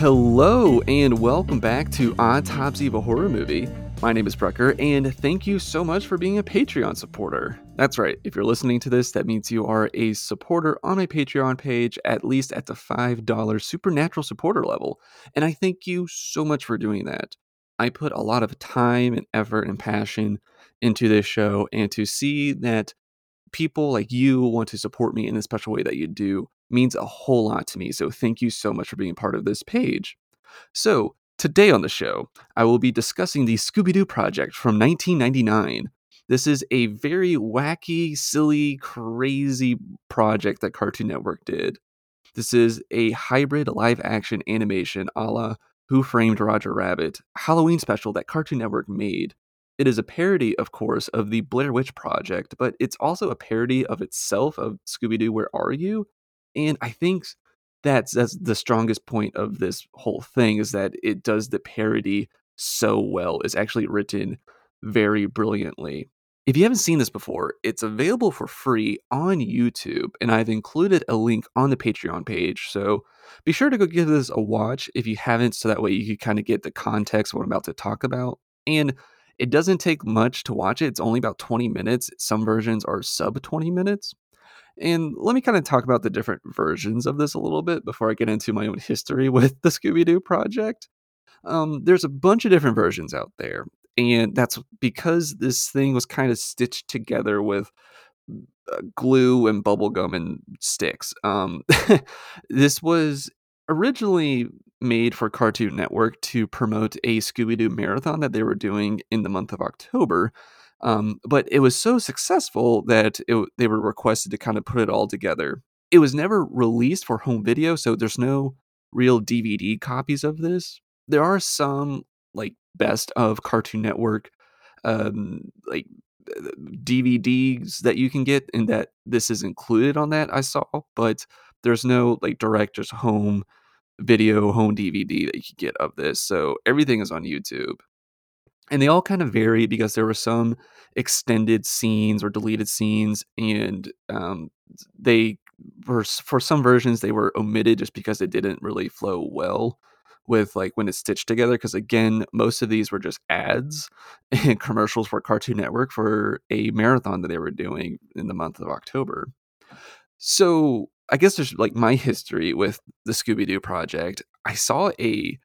Hello, and welcome back to Autopsy of a Horror Movie. My name is Brucker, and thank you so much for being a Patreon supporter. That's right, if you're listening to this, that means you are a supporter on my Patreon page, at least at the $5 supernatural supporter level. And I thank you so much for doing that. I put a lot of time and effort and passion into this show, and to see that people like you want to support me in the special way that you do means a whole lot to me. So thank you so much for being part of this page. So, today on the show, I will be discussing the Scooby Doo project from 1999. This is a very wacky, silly, crazy project that Cartoon Network did. This is a hybrid live action animation a la Who Framed Roger Rabbit Halloween special that Cartoon Network made. It is a parody, of course, of the Blair Witch Project, but it's also a parody of itself of Scooby Doo, Where Are You? And I think that's that's the strongest point of this whole thing is that it does the parody so well. It's actually written very brilliantly. If you haven't seen this before, it's available for free on YouTube, and I've included a link on the Patreon page. So be sure to go give this a watch if you haven't, so that way you can kind of get the context of what I'm about to talk about. And it doesn't take much to watch it. It's only about 20 minutes. Some versions are sub 20 minutes. And let me kind of talk about the different versions of this a little bit before I get into my own history with the Scooby Doo project. Um, there's a bunch of different versions out there. And that's because this thing was kind of stitched together with uh, glue and bubblegum and sticks. Um, this was originally made for Cartoon Network to promote a Scooby Doo marathon that they were doing in the month of October. Um, but it was so successful that it, they were requested to kind of put it all together. It was never released for home video, so there's no real DVD copies of this. There are some like best of Cartoon Network um, like DVDs that you can get, and that this is included on that. I saw, but there's no like director's home video home DVD that you can get of this. So everything is on YouTube and they all kind of vary because there were some extended scenes or deleted scenes and um, they were for some versions they were omitted just because it didn't really flow well with like when it's stitched together because again most of these were just ads and commercials for cartoon network for a marathon that they were doing in the month of october. So i guess there's like my history with the scooby-doo project. I saw a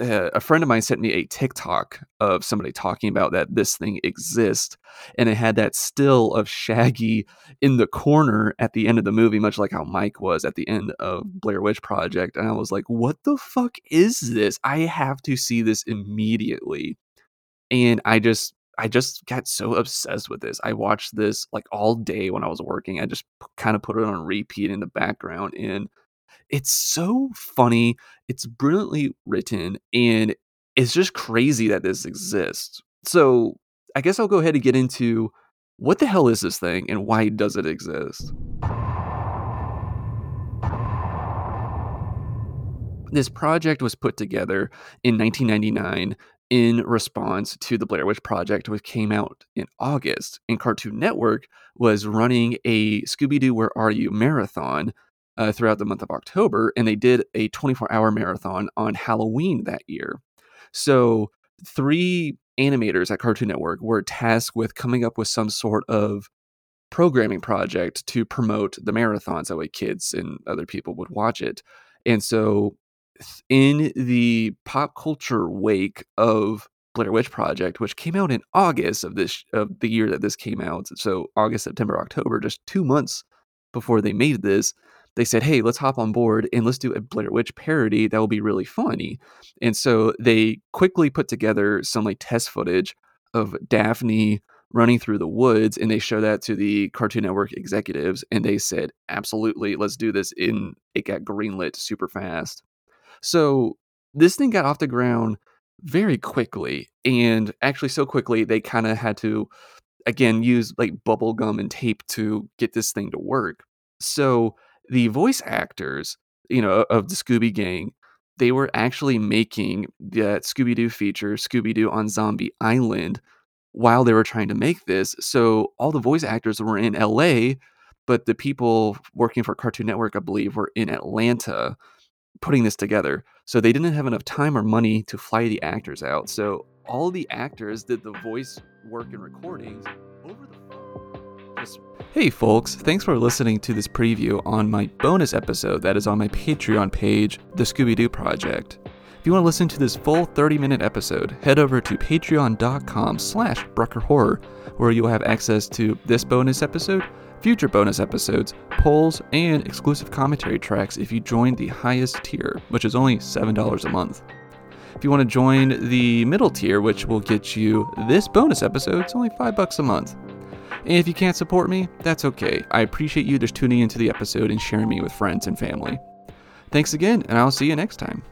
uh, a friend of mine sent me a TikTok of somebody talking about that this thing exists, and it had that still of Shaggy in the corner at the end of the movie, much like how Mike was at the end of Blair Witch Project. And I was like, "What the fuck is this? I have to see this immediately." And I just, I just got so obsessed with this. I watched this like all day when I was working. I just kind of put it on repeat in the background and it's so funny. It's brilliantly written, and it's just crazy that this exists. So I guess I'll go ahead and get into what the hell is this thing and why does it exist? This project was put together in 1999 in response to the Blair Witch Project, which came out in August. And Cartoon Network was running a Scooby Doo Where Are You marathon uh, throughout the month of October, and they did a 24 hour marathon on Halloween that year. So, three animators at Cartoon Network were tasked with coming up with some sort of programming project to promote the marathons so that way kids and other people would watch it. And so, in the pop culture wake of Blair Witch Project, which came out in August of this of the year that this came out, so August, September, October, just two months before they made this, they said, hey, let's hop on board and let's do a Blair Witch parody that will be really funny. And so they quickly put together some like test footage of Daphne running through the woods and they show that to the Cartoon Network executives and they said, absolutely, let's do this. In it got greenlit super fast. So this thing got off the ground very quickly and actually so quickly they kind of had to again use like bubble gum and tape to get this thing to work. So the voice actors, you know, of the Scooby Gang, they were actually making that Scooby Doo feature, Scooby Doo on Zombie Island, while they were trying to make this. So all the voice actors were in LA, but the people working for Cartoon Network, I believe, were in Atlanta. putting this together. So they didn't have enough time or money to fly the actors out. So all the actors did the voice work and recordings Hey folks, thanks for listening to this preview on my bonus episode that is on my Patreon page, The Scooby Doo Project. If you want to listen to this full 30-minute episode, head over to patreon.com slash Horror, where you'll have access to this bonus episode, future bonus episodes, polls, and exclusive commentary tracks if you join the highest tier, which is only $7 a month. If you want to join the middle tier, which will get you this bonus episode, it's only 5 bucks a month. And if you can't support me, that's okay. I appreciate you just tuning into the episode and sharing me with friends and family. Thanks again, and I'll see you next time.